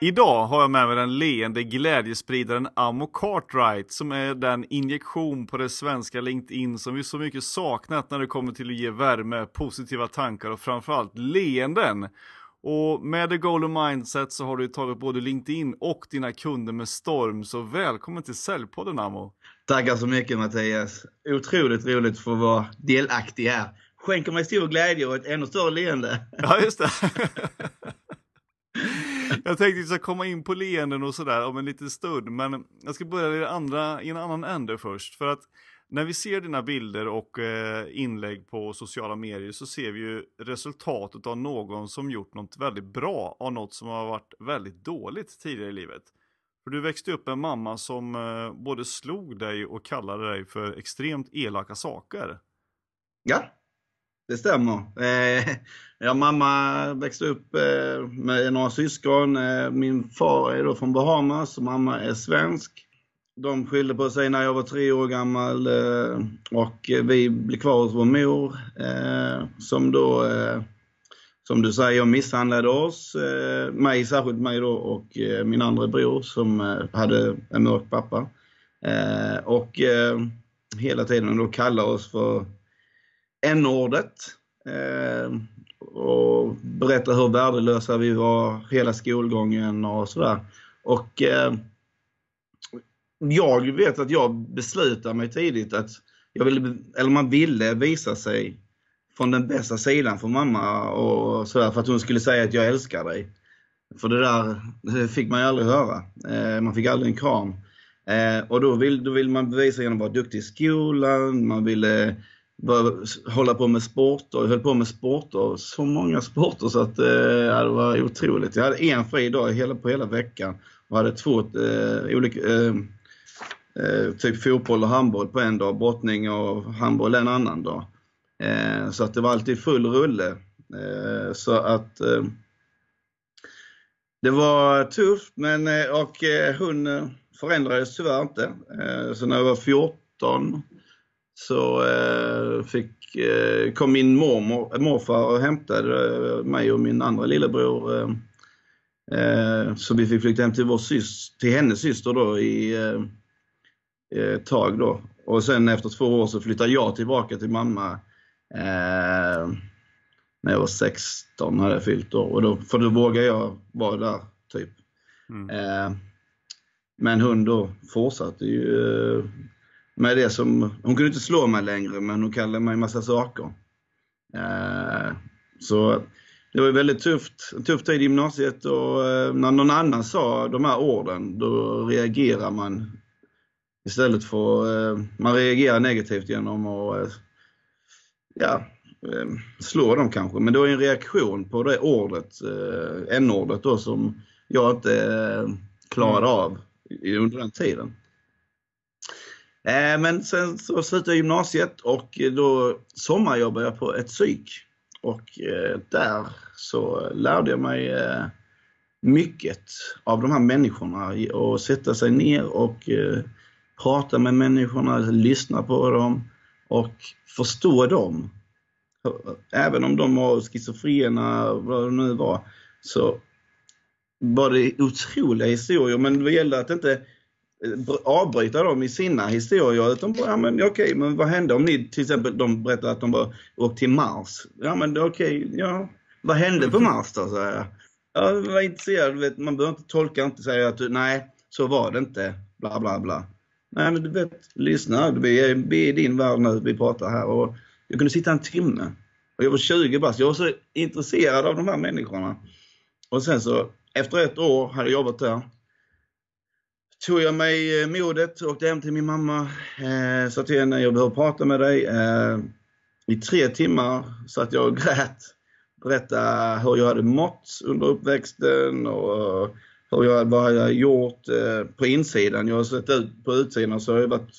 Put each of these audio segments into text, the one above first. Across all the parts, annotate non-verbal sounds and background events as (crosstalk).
Idag har jag med mig den leende glädjespridaren Ammo Cartwright som är den injektion på det svenska LinkedIn som vi så mycket saknat när det kommer till att ge värme, positiva tankar och framförallt leenden. Och med The Golden Mindset så har du tagit både LinkedIn och dina kunder med storm. Så välkommen till Säljpodden Ammo. Tackar så mycket Mattias. Otroligt roligt att få vara delaktig här. Skänker mig stor glädje och ett ännu större leende. Ja, just det. Jag tänkte att vi ska komma in på leenden och sådär om en liten stund, men jag ska börja i, andra, i en annan ände först. För att när vi ser dina bilder och eh, inlägg på sociala medier så ser vi ju resultatet av någon som gjort något väldigt bra av något som har varit väldigt dåligt tidigare i livet. För du växte upp med en mamma som eh, både slog dig och kallade dig för extremt elaka saker. Ja, det stämmer. Eh, ja, mamma växte upp eh, med några syskon. Eh, min far är då från Bahamas och mamma är svensk. De skilde på sig när jag var tre år gammal eh, och vi blev kvar hos vår mor eh, som då, eh, som du säger, misshandlade oss. Mig, särskilt mig då och min andra bror som hade en mörk pappa. Och hela tiden då kallade oss för n-ordet. Och berättade hur värdelösa vi var hela skolgången och sådär. Och jag vet att jag beslutade mig tidigt att jag ville, eller man ville visa sig från den bästa sidan för mamma och sådär för att hon skulle säga att jag älskar dig. För det där det fick man ju aldrig höra. Eh, man fick aldrig en kram. Eh, och då vill, då vill man bevisa genom att vara duktig i skolan, man ville hålla på med sporter, jag höll på med sporter, så många sporter så att eh, det var otroligt. Jag hade en fri dag hela, på hela veckan och hade två eh, olika eh, eh, typ fotboll och handboll på en dag, brottning och handboll en annan dag. Eh, så att det var alltid full rulle. Eh, så att eh, det var tufft men eh, och eh, hon eh, förändrades tyvärr inte. Eh, så när jag var 14 så eh, fick, kom min mormor, morfar och hämtade mig och min andra lillebror. Så vi fick flytta hem till, vår syster, till hennes syster då i ett eh, tag då. Och sen efter två år så flyttade jag tillbaka till mamma eh, när jag var 16 hade jag fyllt då. Och då. För då vågade jag vara där, typ. Mm. Eh, men hon då fortsatte ju eh, med det som, hon kunde inte slå mig längre men hon kallade mig en massa saker. Eh, så det var väldigt tufft, en tuff tid i gymnasiet och när någon annan sa de här orden då reagerar man Istället för, eh, man reagerar negativt genom att eh, ja, eh, slå dem kanske. Men det var en reaktion på det ordet, n-ordet då som jag inte klarade mm. av under den tiden. Men sen så slutade jag gymnasiet och då sommarjobbade jag på ett psyk. Och där så lärde jag mig mycket av de här människorna och sätta sig ner och prata med människorna, lyssna på dem och förstå dem. Även om de var schizofrena, vad det nu var, så var det otroliga historier. Men det gällde att inte eh, avbryta dem i sina historier utan bara, ja men okej, okay, men vad hände om ni till exempel, de berättade att de var åkt till Mars. Ja men okej, okay, ja, vad hände på Mars då, sa jag. Ja, jag var intresserad, vet, man behöver inte tolka, inte säga att nej, så var det inte, bla bla bla. Nej men du vet, lyssna, vi är, vi är i din värld nu, vi pratar här och jag kunde sitta en timme. Och jag var 20 bast, jag var så intresserad av de här människorna. Och sen så, efter ett år hade jag jobbat där, tog jag mig eh, modet, åkte hem till min mamma, eh, sa till henne, jag behöver prata med dig. Eh, I tre timmar satt jag och grät, berättade hur jag hade mått under uppväxten och hur jag, vad jag har gjort eh, på insidan. Jag har sett ut på utsidan så har jag varit,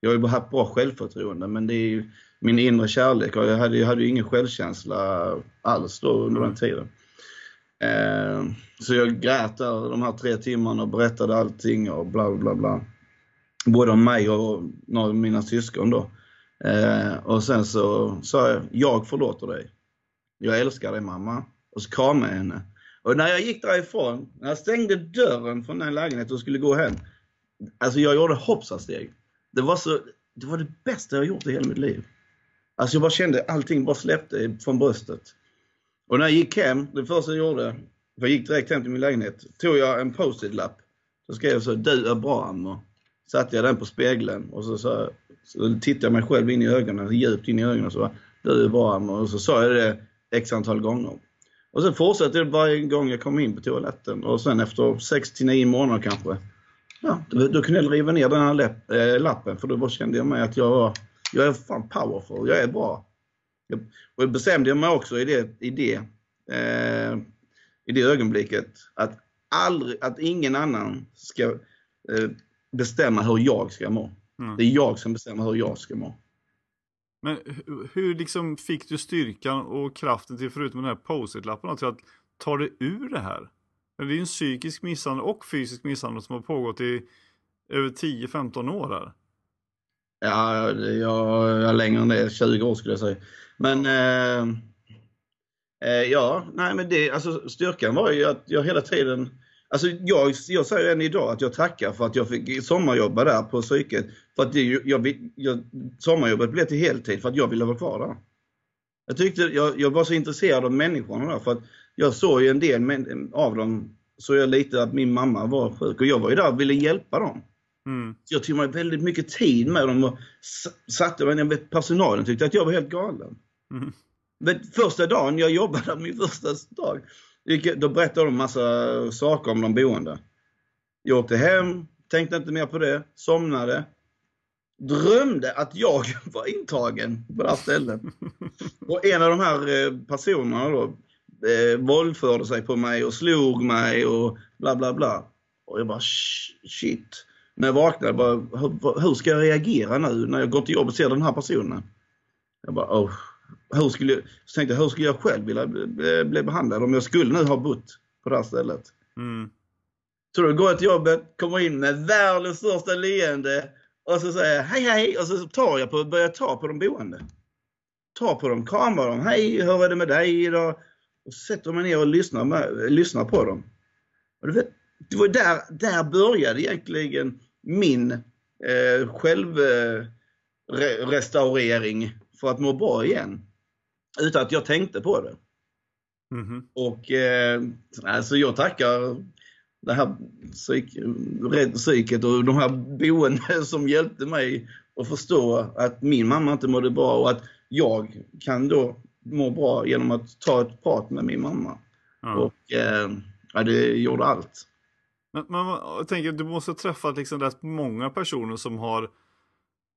jag har ju haft bra självförtroende men det är ju min inre kärlek och jag hade, jag hade ju ingen självkänsla alls då under den tiden. Eh, så jag grät där de här tre timmarna och berättade allting och bla bla bla. Både om mig och några av mina syskon då. Eh, och sen så sa jag, jag förlåter dig. Jag älskar dig mamma. Och så kramade jag henne. Och när jag gick därifrån, när jag stängde dörren från den lägenheten och skulle gå hem. Alltså jag gjorde hoppsasteg. Det var så, det var det bästa jag gjort i hela mitt liv. Alltså jag bara kände allting bara släppte från bröstet. Och när jag gick hem, det första jag gjorde, för jag gick direkt hem till min lägenhet, tog jag en post-it-lapp. Så skrev jag så, du är bra Ammo. Satte jag den på spegeln och så, så, så tittade jag mig själv in i ögonen, djupt in i ögonen och så, du är bra Ammo. Och så sa jag det x antal gånger. Och sen fortsatte det varje gång jag kom in på toaletten och sen efter 6 till 9 månader kanske, ja, då, då kunde jag riva ner den här läpp, äh, lappen för då kände jag mig att jag var, jag är fan powerful, jag är bra. Jag, och jag bestämde mig också i det, i det, eh, i det ögonblicket att, aldrig, att ingen annan ska eh, bestämma hur jag ska må. Mm. Det är jag som bestämmer hur jag ska må. Men hur liksom fick du styrkan och kraften till, förutom den här post-it-lappen, till att ta dig ur det här? Det är ju en psykisk misshandel och fysisk misshandel som har pågått i över 10-15 år här. Ja, jag, jag längre än det, 20 år skulle jag säga. Men eh, eh, ja, nej men det, alltså styrkan var ju att jag hela tiden Alltså jag, jag säger än idag att jag tackar för att jag fick sommarjobba där på psyket. För att det, jag, jag, sommarjobbet blev till heltid för att jag ville vara kvar där. Jag tyckte, jag, jag var så intresserad av människorna där för att jag såg ju en del av dem, så jag lite att min mamma var sjuk och jag var ju där och ville hjälpa dem. Mm. jag tog mig väldigt mycket tid med dem och satte mig ner personalen tyckte att jag var helt galen. Mm. Men första dagen jag jobbade, (laughs) min första dag, då berättade de massa saker om de boende. Jag åkte hem, tänkte inte mer på det, somnade. Drömde att jag (laughs) var intagen på det här stället. (laughs) Och en av de här eh, personerna då eh, våldförde sig på mig och slog mig och bla bla bla. Och jag bara shit. När jag vaknade, bara, hur, hur ska jag reagera nu när jag går till jobbet och ser den här personen? Jag bara, oh, hur skulle, så tänkte jag, hur skulle jag själv vilja bli, behandlad om jag skulle nu ha bott på det här stället? Mm. Så då går jag till jobbet, kommer in med världens största leende och så säger jag hej hej och så tar jag på, börjar ta på de boende. Ta på dem, kramar dem. Hej, hur är det med dig idag? Och så sätter mig ner och lyssnar, med, lyssnar på dem. Och vet, det var där, där började egentligen min eh, självrestaurering eh, för att må bra igen. Utan att jag tänkte på det. Mm. Och eh, alltså jag tackar det här psyk, psyket och de här boende (laughs) som hjälpte mig att förstå att min mamma inte mådde bra och att jag kan då må bra genom att ta ett prat med min mamma. Ja. Och eh, ja, det gjorde allt. Men, men jag tänker, du måste ha träffat liksom rätt många personer som har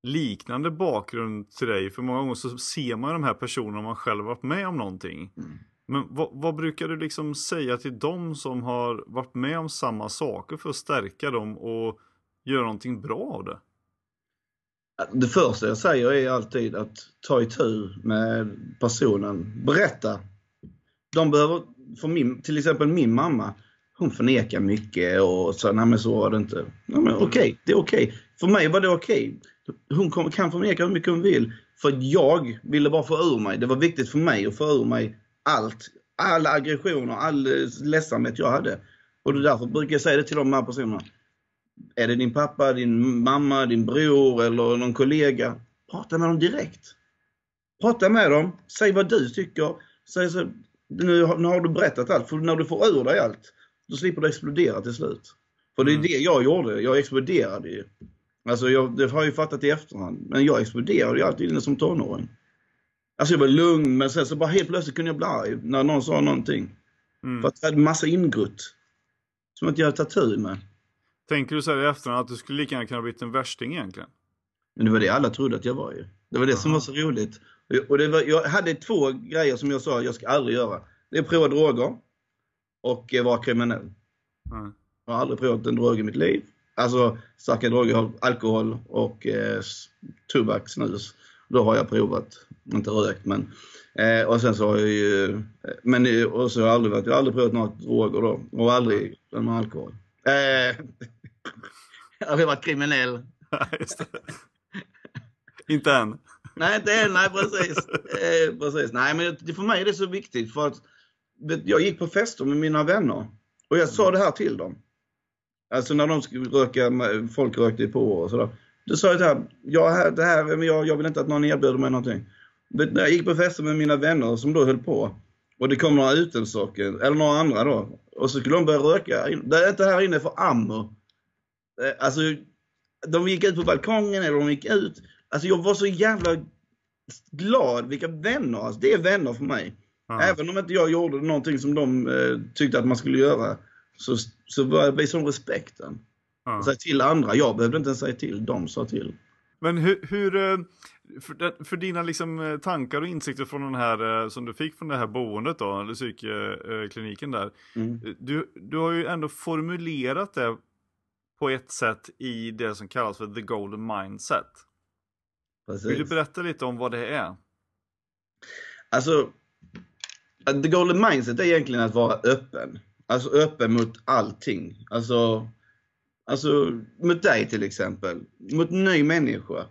liknande bakgrund till dig. För många gånger så ser man de här personerna man själv varit med om någonting. Mm. Men vad, vad, brukar du liksom säga till dem som har varit med om samma saker för att stärka dem och göra någonting bra av det? Det första jag säger är alltid att ta itu med personen. Berätta. De behöver, för min, till exempel min mamma, hon förnekar mycket och så, nej men så var det inte. Nej men okej, okay, det är okej. Okay. För mig var det okej. Okay. Hon kan förneka hur mycket hon vill. För jag ville bara få ur mig, det var viktigt för mig att få ur mig allt. Alla aggressioner, all ledsamhet jag hade. Och därför brukar jag säga det till de här personerna. Är det din pappa, din mamma, din bror eller någon kollega? Prata med dem direkt. Prata med dem, säg vad du tycker. Säg så, nu, nu har du berättat allt, för när du får ur dig allt, då slipper du explodera till slut. För det är mm. det jag gjorde, jag exploderade ju. Alltså jag, det har jag ju fattat i efterhand, men jag exploderade ju alltid som tonåring. Alltså jag var lugn, men sen så bara helt plötsligt kunde jag bli arg när någon sa någonting. Mm. För att jag hade massa ingrutt. Som att jag hade tagit tur med. Tänker du så här i efterhand att du skulle lika gärna kunna blivit en värsting egentligen? Men det var det alla trodde att jag var ju. Det var det Aha. som var så roligt. Och det var, jag hade två grejer som jag sa att jag ska aldrig göra. Det är att prova droger och vara kriminell. Mm. Jag har aldrig provat en drog i mitt liv. Alltså starka droger, alkohol och eh, tobak, snus. Då har jag provat, inte rökt men. Eh, och sen så har jag ju, men och så har jag aldrig varit, jag har aldrig provat några droger då. Och aldrig med alkohol. Eh, (laughs) jag har varit kriminell. (laughs) Inte än. Nej, inte än. Nej, precis. Eh, precis. Nej, men det, för mig är det så viktigt för att jag gick på fester med mina vänner och jag sa det här till dem. Alltså när de skulle röka, folk rökte på och sådär. Då sa jag det här, jag, det här jag, jag vill inte att någon erbjuder mig någonting. Men när jag gick på fester med mina vänner som då höll på och det kom några utomsocker, eller några andra då, och så skulle de börja röka. Det är inte här inne för ammo. Eh, alltså, de gick ut på balkongen eller de gick ut. Alltså jag var så jävla glad, vilka vänner, alltså, det är vänner för mig. Ja. Även om inte jag gjorde någonting som de eh, tyckte att man skulle göra, så, så visade de respekten. Ja. Säg till andra, jag behövde inte ens säga till, de sa till. Men hur, hur eh, för, för, dina liksom eh, tankar och insikter från den här, eh, som du fick från det här boendet då, eller psykkliniken där. Mm. Du, du har ju ändå formulerat det på ett sätt i det som kallas för the golden mindset. Precis. Vill du berätta lite om vad det är? Alltså, the golden mindset är egentligen att vara öppen. Alltså öppen mot allting. Alltså, alltså mot dig till exempel. Mot en ny människa.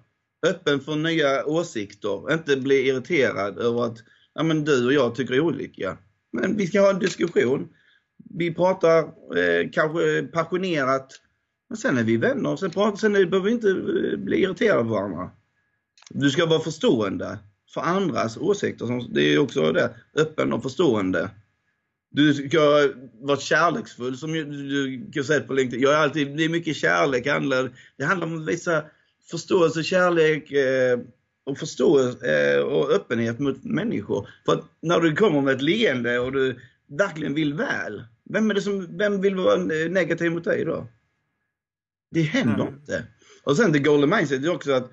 Öppen för nya åsikter. Inte bli irriterad över att ja, men du och jag tycker olika. Men vi ska ha en diskussion. Vi pratar eh, kanske passionerat. Men sen är vi vänner. Sen, pratar, sen behöver vi inte eh, bli irriterade på varandra. Du ska vara förstående för andras åsikter. Det är också det, öppen och förstående. Du ska vara kärleksfull som du kan säga på LinkedIn. Jag är alltid, det är mycket kärlek. Handlar, det handlar om att visa förståelse, kärlek eh, och förståelse eh, och öppenhet mot människor. För att när du kommer med ett leende och du verkligen vill väl, vem, är det som, vem vill vara negativ mot dig då? Det händer mm. inte. Och sen det golden mindset är också att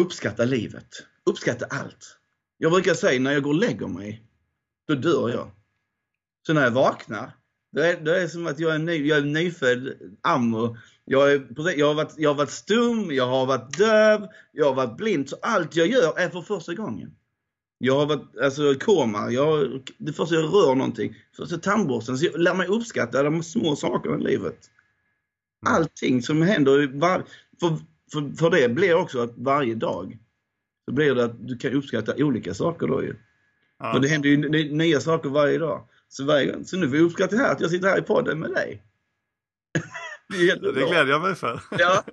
uppskatta livet. Uppskatta allt. Jag brukar säga när jag går och lägger mig, då dör jag. Så när jag vaknar, då är det är som att jag är, ny, jag är nyfödd ammo. Jag, är, jag, har varit, jag har varit stum, jag har varit döv, jag har varit blind. Så allt jag gör är för första gången. Jag har varit alltså, koma, jag, det första jag rör någonting, första tandborsten. Så jag lär mig uppskatta de små sakerna i livet. Mm. Allting som händer, var, för, för, för det blir också att varje dag så blir det att du kan uppskatta olika saker då ju. Ja. För det händer ju nya saker varje dag. Så, varje, så nu får jag uppskatta här att jag sitter här i podden med dig. (laughs) det, det gläder jag mig för. ja. (laughs)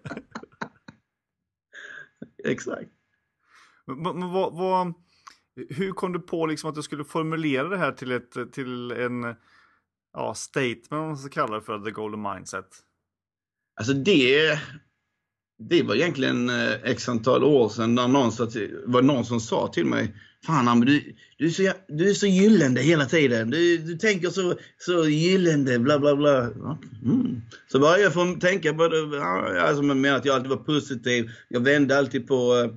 Exakt. Men, men vad, vad, hur kom du på liksom att du skulle formulera det här till, ett, till en ja, statement, om man ska kalla det för, the golden mindset? Alltså det, det var egentligen eh, x antal år sedan när någon, var någon som sa till mig Fan du, du, är så, du är så gyllene hela tiden. Du, du tänker så, så gyllene, bla bla bla. Mm. Så började jag få tänka på det, alltså menar att jag alltid var positiv. Jag vände alltid på eh,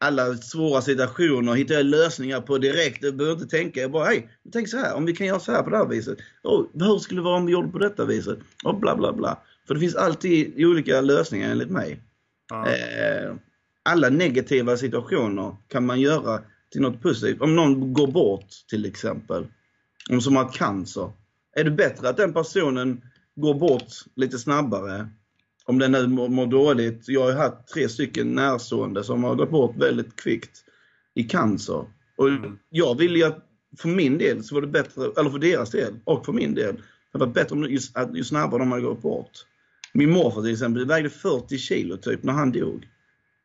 alla svåra situationer, hittade lösningar på direkt. Jag behöver inte tänka. Jag bara, hej, tänk så här, om vi kan göra så här på det här viset. Oh, hur skulle det vara om vi gjorde på detta viset? Och bla bla bla. För det finns alltid olika lösningar enligt mig. Ja. Eh, alla negativa situationer kan man göra till något positivt. Om någon går bort till exempel, om som har cancer. Är det bättre att den personen går bort lite snabbare om den nu mår dåligt. Jag har haft tre stycken närstående som har gått bort väldigt kvickt i cancer. Och mm. jag vill ju att för min del så var det bättre, eller för deras del och för min del, det var bättre om ju, ju snabbare de hade gått bort. Min morfar till exempel vägde 40 kilo typ när han dog.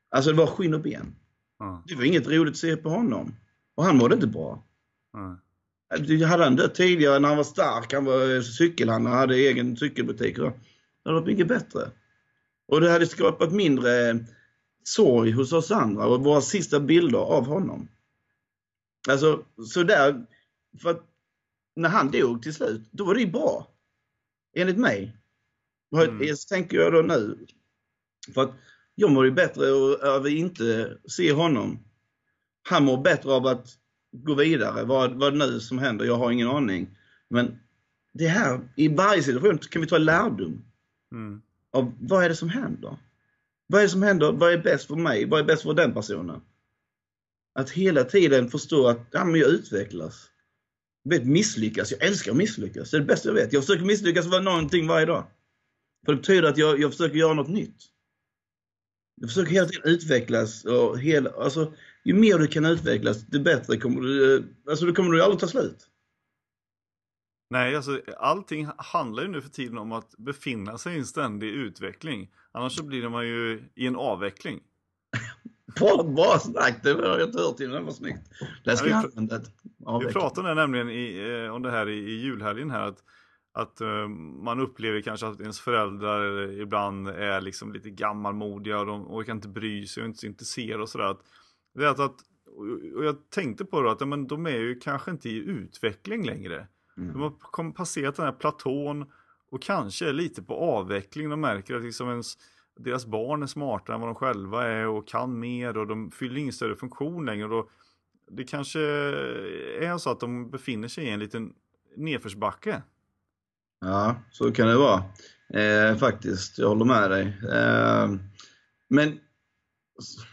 Alltså det var skinn och ben. Mm. Det var inget roligt att se på honom. Och han mådde inte bra. Mm. Hade han dött tidigare när han var stark, han var cykelhandlare, hade egen cykelbutik. Det hade varit mycket bättre. Och det hade skapat mindre sorg hos oss andra och våra sista bilder av honom. Alltså, sådär, för att när han dog till slut, då var det ju bra. Enligt mig. Mm. Tänker jag då nu. För att jag mår ju bättre av att inte se honom. Han mår bättre av att gå vidare, vad, vad nu som händer, jag har ingen aning. Men det här, i varje situation kan vi ta lärdom. Mm. Av vad är det som händer? Vad är det som händer? Vad är bäst för mig? Vad är bäst för den personen? Att hela tiden förstå att ja, men jag utvecklas. Jag vet misslyckas, jag älskar att misslyckas. Det är det bästa jag vet. Jag försöker misslyckas med någonting varje dag. För det betyder att jag, jag försöker göra något nytt. Du försöker hela tiden utvecklas och hela, alltså, ju mer du kan utvecklas, desto bättre kommer du, alltså då kommer du aldrig ta slut. Nej, alltså allting handlar ju nu för tiden om att befinna sig i en ständig utveckling. Annars så blir man ju i en avveckling. (laughs) Bra, bra snack, det har jag inte hört innan, det var snyggt. Det ska Ja, jag använda. Vi pratade nämligen i, eh, om det här i, i julhelgen här att, att eh, man upplever kanske att ens föräldrar ibland är liksom lite gammalmodiga och de orkar inte bry sig och inte så intresserade och sådär. Det är att, att, och jag tänkte på det att ja, men de är ju kanske inte i utveckling längre. Mm. De har passerat den här platån och kanske är lite på avveckling. De märker att liksom ens, deras barn är smartare än vad de själva är och kan mer och de fyller ingen större funktion längre. Och då, det kanske är så att de befinner sig i en liten nedförsbacke. Ja, så kan det vara. Eh, faktiskt, jag håller med dig. Eh, men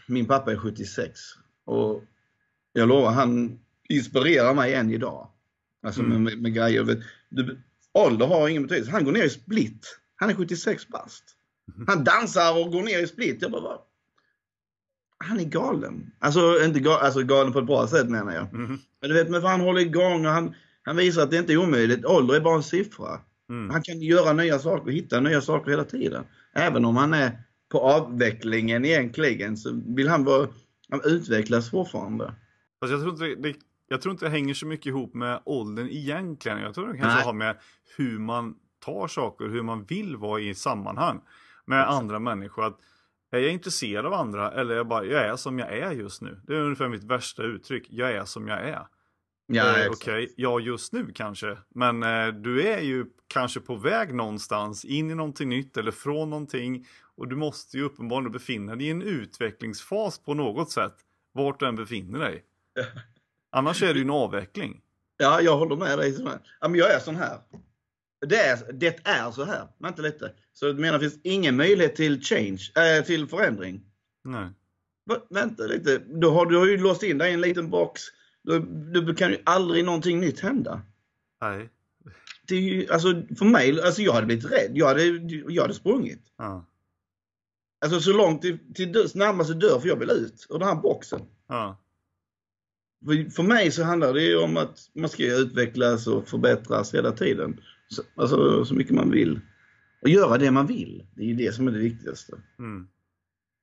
min pappa är 76 och jag lovar, han inspirerar mig än idag. Alltså Mm. med, med grejer. Vet, du, ålder har ingen betydelse. Han går ner i split. Han är 76 bast. (laughs) Han dansar och går ner i split. Jag bara? Han är galen. Alltså, inte ga, alltså galen på ett bra sätt menar jag. Mhm. Men du vet, men han håller igång och han, han visar att det inte är omöjligt. Ålder är bara en siffra. Mm. Han kan göra nya saker, hitta nya saker hela tiden. Även om han är på avvecklingen egentligen så vill han vara, han utvecklas fortfarande. Fast jag tror, inte det, jag tror inte det hänger så mycket ihop med åldern egentligen. Jag tror det kanske Nej. har med hur man tar saker, hur man vill vara i sammanhang med andra människor. Att är jag intresserad av andra eller jag bara, jag är som jag är just nu. Det är ungefär mitt värsta uttryck. Jag är som jag är. Ja, Eh. Okej, ja just nu kanske. Men eh, du är ju kanske på väg någonstans in i någonting nytt eller från någonting. Och du måste ju uppenbarligen befinna dig i en utvecklingsfas på något sätt. Vart du än befinner dig. (laughs) Annars är det ju en avveckling. Ja, jag håller med dig. Ja, men jag är sån här. Det är, det är så här. Vänta lite. Så du menar det finns ingen möjlighet till change, äh, till förändring? Nej. Va, vänta lite. Du har, du har ju låst in dig i en liten box. Då, då kan ju aldrig någonting nytt hända. Nej. Det är ju, alltså för mig, alltså jag hade blivit rädd. Jag hade, jag hade sprungit. Ja. Alltså så långt till, till dö, närmaste dörr, för jag vill ut ur den här boxen. Ja. För, för mig så handlar det ju om att man ska utvecklas och förbättras hela tiden. Så, alltså så mycket man vill. Och göra det man vill. Det är ju det som är det viktigaste. Mm.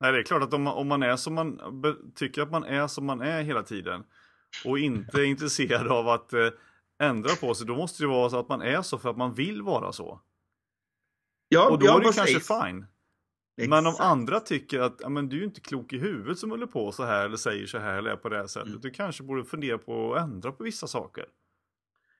Nej, det är klart att om man, om man är som man tycker att man är som man är hela tiden och inte är intresserad av att eh, ändra på sig, då måste det vara så att man är så för att man vill vara så. Ja, Och då ja, är det precis. kanske fine. Men om Exakt. andra tycker att ja, men du är inte klok i huvudet som håller på så här eller säger så här eller är på det här sättet. Mm. Du kanske borde fundera på att ändra på vissa saker.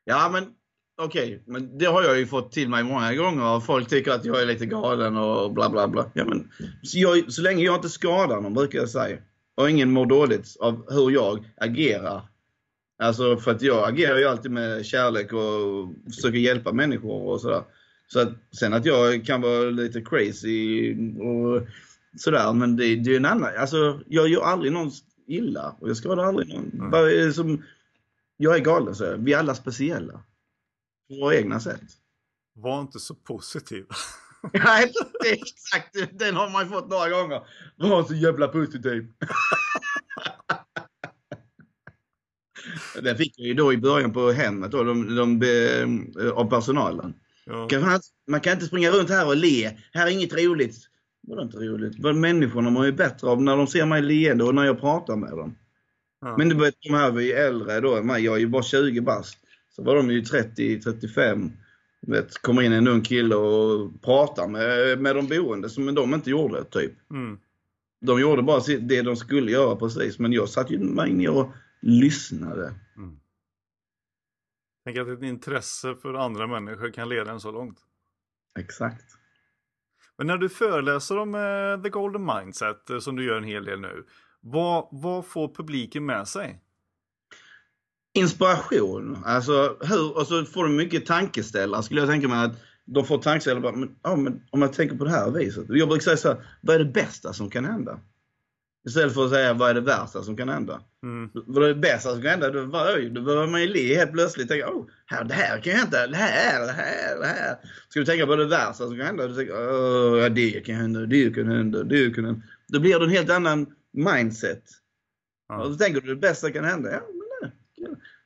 Ja, men okej. Men det har jag ju fått till mig många gånger. Folk tycker att jag är lite galen och bla bla bla. Ja, men, så, jag, så länge jag inte skadar någon, brukar jag säga. Och ingen mår dåligt av hur jag agerar. Alltså för att jag agerar ju alltid med kärlek och försöker hjälpa människor och sådär. Så att, sen att jag kan vara lite crazy och sådär, men det, det är en annan. Alltså jag gör aldrig någon illa och jag skadar aldrig någon. Mm. Är det som, jag är galen så jag. Vi är alla speciella. På våra egna sätt. Var inte så positiv. (laughs) Nej, det är exakt. Den har man ju fått några gånger. Var så jävla positiv. Den fick jag ju då i början på hemmet då, de, de, be- av personalen. Ja. Fan- Man kan inte springa runt här och le. Här är inget roligt. Vadå inte roligt? Vad Människorna mår ju bättre av när de ser mig leende och när jag pratar med dem. Ja. Men du vet, de här var ju äldre då än mig. Jag är ju bara 20 bast. Så var de ju 30, 35. Vet, kommer in en ung kille och pratar med, med de boende som de inte gjorde, typ. Mm. De gjorde bara det de skulle göra precis. Men jag satt ju mig ner och lyssnade. Mm. Tänk att ett intresse för andra människor kan leda en så långt. Exakt. Men när du föreläser om eh, The Golden Mindset, eh, som du gör en hel del nu, vad, vad får publiken med sig? Inspiration. Alltså, hur, och så får de mycket tankeställare skulle jag tänka mig. att De får tankeställare bara, men, ja, men om jag tänker på det här viset. Jag brukar säga så här, vad är det bästa som kan hända? Istället för att säga, vad är det värsta som kan hända? Mm. Vad är det bästa som kan hända? Då, var- oj, då börjar man ju le helt plötsligt. Tänka, oh, här, det här kan hända, det här, det här, det här. Ska du tänka på det värsta som kan hända? Du tänker, oh, ja, det kan hända, det kan hända, det kan hända. Då blir det en helt annan mindset. Ja. Och då tänker du det bästa kan hända. Ja,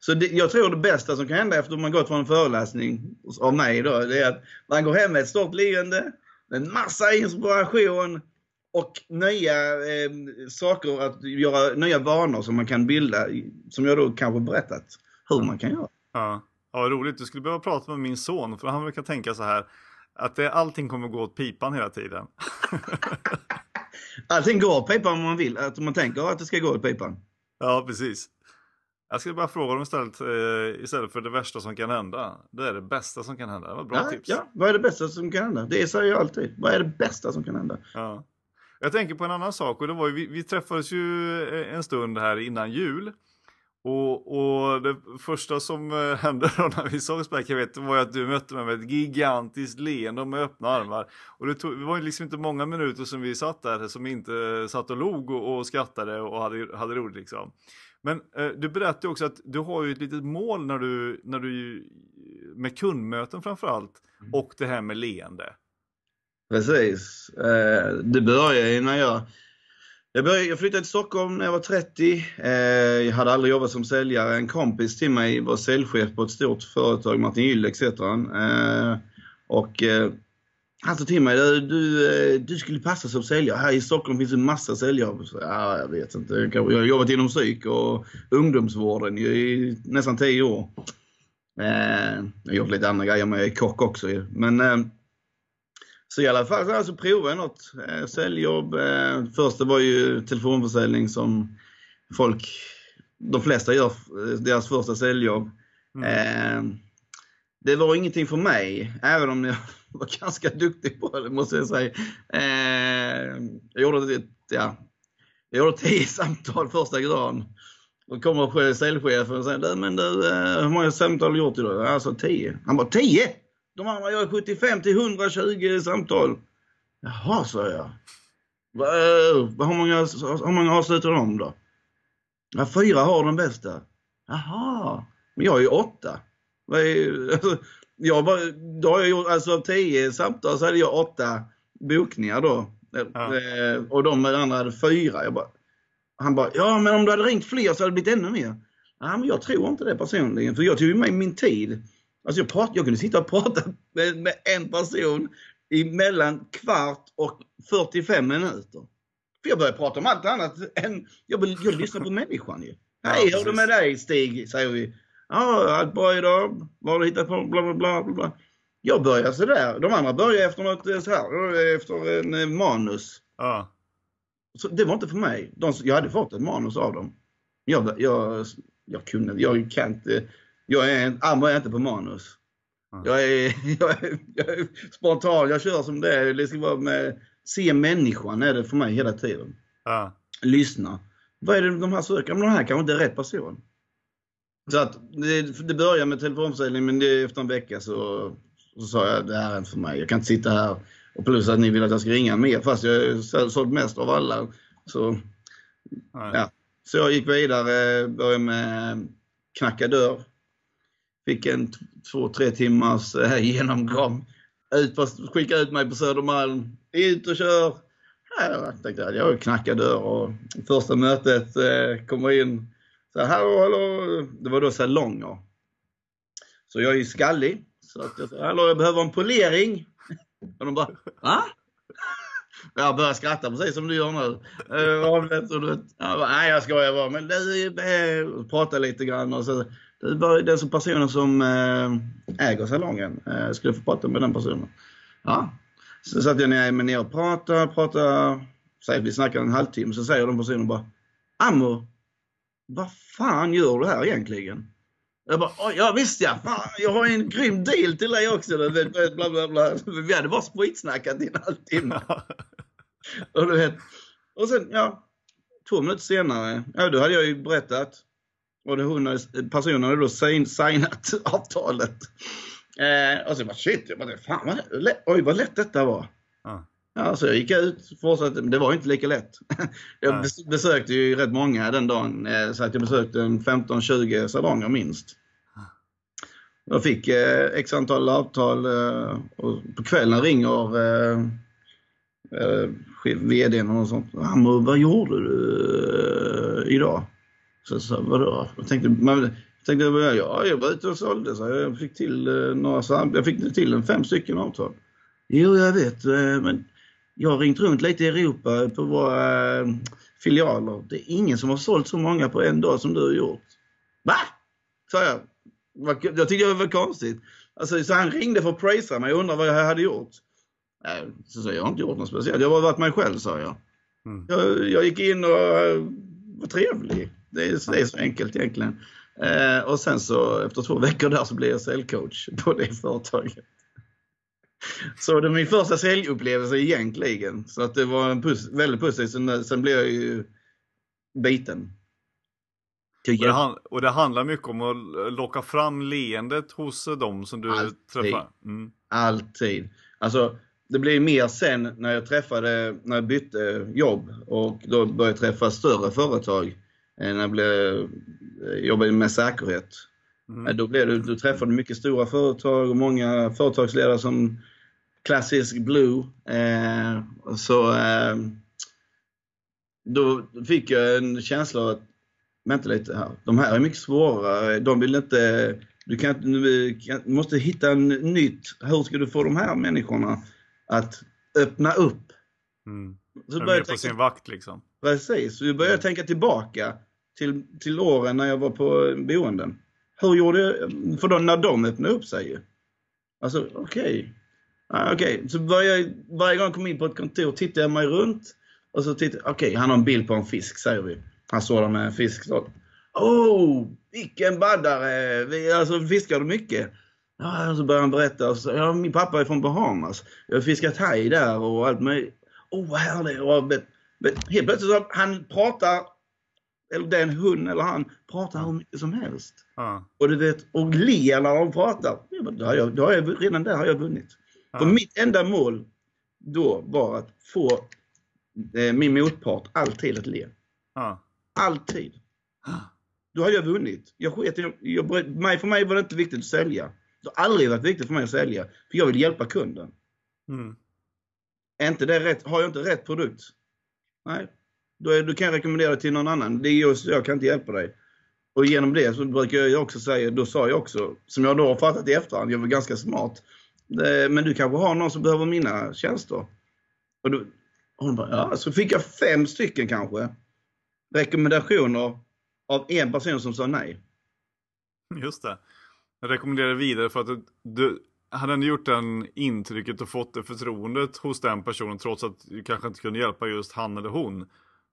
så det, jag tror det bästa som kan hända efter man gått från en föreläsning av mig då, det är att man går hem med ett stort leende, en massa inspiration och nya eh, saker att göra, nya vanor som man kan bilda, som jag då kanske berättat hur man kan göra. Ja. ja, roligt. Du skulle behöva prata med min son, för han brukar tänka så här, att det, allting kommer gå åt pipan hela tiden. (laughs) Allting går åt pipan om man vill, att man tänker att det ska gå åt pipan. Ja, precis. Jag skulle bara fråga dem istället, eh, istället för det värsta som kan hända. Det är det bästa som kan hända. Det var bra ja, tips. Ja, vad är det bästa som kan hända? Det säger jag alltid. Vad är det bästa som kan hända? Ja. Jag tänker på en annan sak och det var ju, vi, vi träffades ju eh, en stund här innan jul. Och, och det första som eh, (laughs) hände då när vi sågs Beck, jag vet, var att du mötte mig med ett gigantiskt leende och med öppna armar. Och det, tog, det var liksom inte många minuter som vi satt där som inte satt och log och, och skrattade och hade, hade roligt liksom. Men eh, du berättade också att du har ju ett litet mål när du, när du med kundmöten framförallt och det här med leende. Precis. Eh, det började när jag... Jag, började, jag flyttade till Stockholm när jag var 30. Eh, jag hade aldrig jobbat som säljare. En kompis till mig var säljchef på ett stort företag, Martin heter han. Eh, och han sa till mig, du, du skulle passa som säljare. Här i Stockholm finns en massa säljare. Så, ja, jag vet inte. Jag har jobbat inom psyk och ungdomsvården i nästan 10 år. Jag har gjort lite andra grejer, men jag är kock också. Men så i alla fall så alltså provade jag något. Eh, säljjobb. Eh, första var ju telefonförsäljning som folk, de flesta gör eh, deras första säljjobb. Mm. Eh, det var ingenting för mig, även om jag (laughs) var ganska duktig på det måste jag säga. Eh, jag gjorde ett, ja, jag gjorde tio (laughs) samtal första dagen. Då kommer säljchefen och säger, men du, eh, hur många samtal har du gjort idag? Alltså tio. Han bara, tio? De andra gör 75 till 120 samtal. Jaha, sa jag. Eh, hur, många, hur många avslutar de då? Ja, fyra har den bästa. Jaha, men jag är ju åtta. (laughs) Jag bara, då har jag gjort, alltså av tio samtal så hade jag åtta bokningar då. Ja. Eh, och de andra hade fyra. Jag bara, han bara, ja men om du hade ringt fler så hade det blivit ännu mer. Ja, men jag tror inte det personligen, för jag tog ju med min tid. Alltså jag, prat, jag kunde sitta och prata med, med en person i mellan kvart och 45 minuter. För jag började prata om allt annat än, jag, jag lyssnar på människan ju. Hej, hur är det med dig Stig? Säger vi. Ja, allt bra idag. Vad har du hittat på? Bla, bla, bla, bla. Jag börjar sådär. De andra börjar efter något eh, så här, efter en eh, manus. Ja. Så det var inte för mig. De, jag hade fått ett manus av dem. Jag, jag, jag kunde, jag kan inte jag är, jag är inte på manus. Mm. Jag, är, (laughs) jag, är, jag är spontan, jag kör som det är. Det ska vara med, se människan är det för mig hela tiden. Mm. Lyssna. Vad är det de här söker? Men de här kanske inte är rätt person. Så att det, det börjar med telefonförsäljning men det, efter en vecka så, så sa jag det här är inte för mig. Jag kan inte sitta här och plus att ni vill att jag ska ringa mer fast jag har sålt mest av alla. Så, ja. så jag gick vidare, började med knacka dörr. Fick en två, tre timmars eh, (laughs) genomgång. Ut på, skicka ut mig på Södermalm. Ut och kör. Jag tänkte att jag knackar dörr och första mötet eh, kommer in. Så hallå, hallå. Det var då salonger. Så jag är ju skallig. Så att jag sa, hallå jag behöver en polering. Och de bara, va? Jag börjar skratta precis som du gör nu. Eh, jag bara, nej jag skojar bara. Men du, eh, prata lite grann och så det var den som personen som eh, äger salongen. Jag skulle få prata med den personen. Ja. Så satt jag ner, ner och pratade, pratade. Vi snackade en halvtimme, så säger den personen bara Ammo, vad fan gör du här egentligen? Jag bara, ja visst ja, fan, jag har en grym deal till dig också. Bla, bla, bla. Vi hade bara spritsnackat i en halvtimme. (laughs) och, du vet, och sen, ja, två minuter senare, ja då hade jag ju berättat och det hon, personen hade då signat (laughs) avtalet. Eh, och så bara shit, jag bara, fan vad oj vad lätt detta var. Ja. Ja, så jag gick ut, fortsatte, men det var inte lika lätt. (laughs) Jag besökte ju rätt många den dagen, eh, så att jag besökte 15-20 salonger minst. Jag fick eh, x antal avtal eh, och på kvällen ringer VDn och sånt. Han bara, vad gjorde du idag? Så sa vadå? Jag tänkte, man, tänkte ja, jag var ute och sålde så jag fick till några, jag fick till en fem stycken avtal. Jo, jag vet, men jag har ringt runt lite i Europa på våra eh, filialer. Det är ingen som har sålt så många på en dag som du har gjort. Va? Sa jag. Jag tyckte det var konstigt. Alltså, så han ringde för att prisa mig och undrade vad jag hade gjort. Nej, så sa jag, jag har inte gjort något speciellt. Jag har bara varit mig själv, sa jag. Mm. Jag, jag, gick in och var trevlig. Det är, det är så enkelt egentligen. Eh, och sen så efter två veckor där så blev jag säljcoach på det företaget. (laughs) Så det var min första säljupplevelse egentligen. Så att det var en pus väldigt positivt. Sen, sen blev jag ju biten. Och det, och det, handlar mycket om att locka fram leendet hos dem som du Alltid. träffar? Mm. Alltid. Alltså, det blev mer sen när jag träffade, när jag bytte jobb och då började träffa större företag. När jag blev, eh, jobbade med säkerhet. Mm. Eh, då, blev det, då träffade du mycket stora företag och många företagsledare som klassisk blue. Eh, så eh, då fick jag en känsla att, vänta lite här, de här är mycket svårare. De vill inte, du, kan, du måste hitta en nytt, hur ska du få de här människorna att öppna upp? Mm. Så de är på sin vakt liksom. Precis, så vi började mm. tänka tillbaka till, till åren när jag var på boenden. Hur gjorde jag? För då när de öppnade upp sig ju. Alltså okej, okay. Ah, okej, okay. så varje, varje gång jag kom in på ett kontor tittade jag mig runt och så tittade okej, okay, han har en bild på en fisk säger vi. Han står där med en fisk. Så. Oh, vilken baddare! Vi, alltså, fiskar du mycket? Ja, så börjar han berätta. Så, ja, min pappa är från Bahamas. Jag har fiskat haj där och allt möjligt. Oh, vad härligt! Och, men, men, helt plötsligt så han pratar, eller den hund eller han, pratar hur mycket som helst. Mm. Och du vet, och ler när de pratar. Då har jag, då har jag, redan där har jag vunnit. För mitt enda mål då var att få eh, min motpart alltid att le. Alltid. Då hade jag vunnit. Jag sket jag, mig, för mig var det inte viktigt att sälja. Det har aldrig varit viktigt för mig att sälja. För jag vill hjälpa kunden. Mm. Är inte det rätt, har jag inte rätt produkt? Nej. Då, är, då kan jag rekommendera till någon annan. Det är just, jag kan inte hjälpa dig. Och genom det så brukar jag också säga, då sa jag också, som jag då har fattat i efterhand, jag var ganska smart. Eh, men du kanske har någon som behöver mina tjänster? Och, då, hon bara, ja, så fick jag fem stycken kanske rekommendationer av en person som sa nej. Just det. Jag rekommenderar vidare för att du, du hade ändå gjort den intrycket och fått det förtroendet hos den personen trots att du kanske inte kunde hjälpa just han eller hon.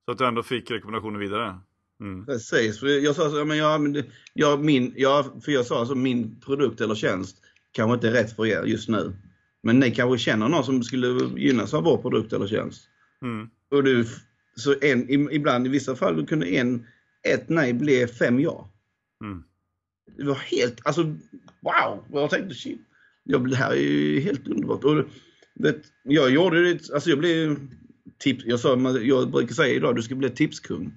Så att du ändå fick rekommendationer vidare. Mm. Precis, för jag sa så, men jag, jag, min, jag, för jag sa alltså min produkt eller tjänst kanske inte är rätt för er just nu. Men ni kanske känner någon som skulle gynnas av vår produkt eller tjänst. Mm. Och du, så en, ibland i vissa fall kunde en, ett nej bli fem ja. Mm. Det var helt, alltså wow! Jag tänkte shit, jag, det här är ju helt underbart. Och, vet, jag gjorde det, alltså jag blev tips, jag, sa, jag brukar säga idag, du ska bli tipskung.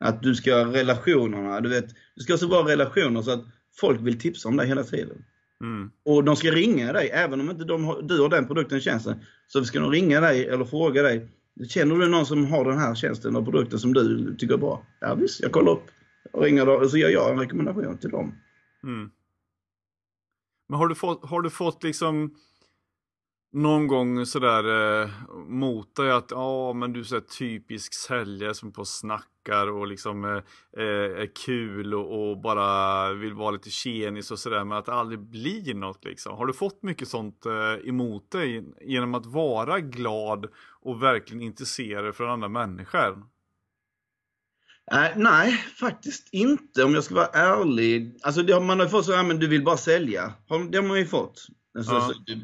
Att du ska ha relationerna, du vet, du ska så vara relationer så att folk vill tipsa om dig hela tiden. Mm. Och de ska ringa dig, även om inte de har, du har den produkten tjänsten, så ska de ringa dig eller fråga dig. Känner du någon som har den här tjänsten och produkten som du tycker är bra? Ja visst, jag kollar upp och ringer och så gör jag en rekommendation till dem. Mm. Men har du fått, har du fått liksom någon gång sådär eh, mot dig att ja men du är så typisk säljare som på snackar och liksom eh, eh, är kul och, och, bara vill vara lite tjenis och sådär men att det aldrig blir något liksom. Har du fått mycket sånt eh, emot dig genom att vara glad och verkligen intresserad för andra människor? Uh, nej, faktiskt inte om jag ska vara ärlig. Alltså det har man har fått så, ja men du vill bara sälja. Det har man ju fått. Alltså, ja. så,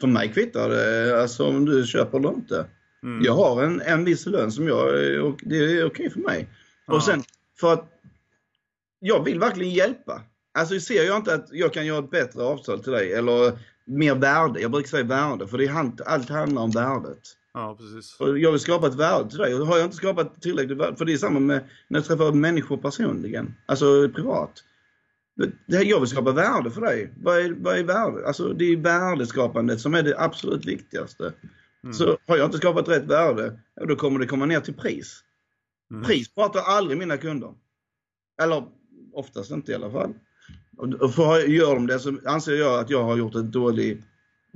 för mig kvittar det alltså om du köper eller inte. Mm. Jag har en, en viss lön som jag, och det är okej för mig. Ja. Och sen för att jag vill verkligen hjälpa. Alltså ser jag inte att jag kan göra ett bättre avtal till dig eller mer värde. Jag brukar säga värde för det är, allt handlar om värdet. Ja, precis. Och jag vill skapa ett värde till dig och har jag inte skapat tillräckligt värde, för det är samma med när jag träffar människor personligen, alltså privat. Jag vill skapa värde för dig. Vad är, vad är värde? Alltså det är värdeskapandet som är det absolut viktigaste. Mm. Så har jag inte skapat rätt värde, då kommer det komma ner till pris. Mm. Pris pratar aldrig mina kunder. Eller oftast inte i alla fall. Och för gör de det så anser jag att jag har gjort en dålig,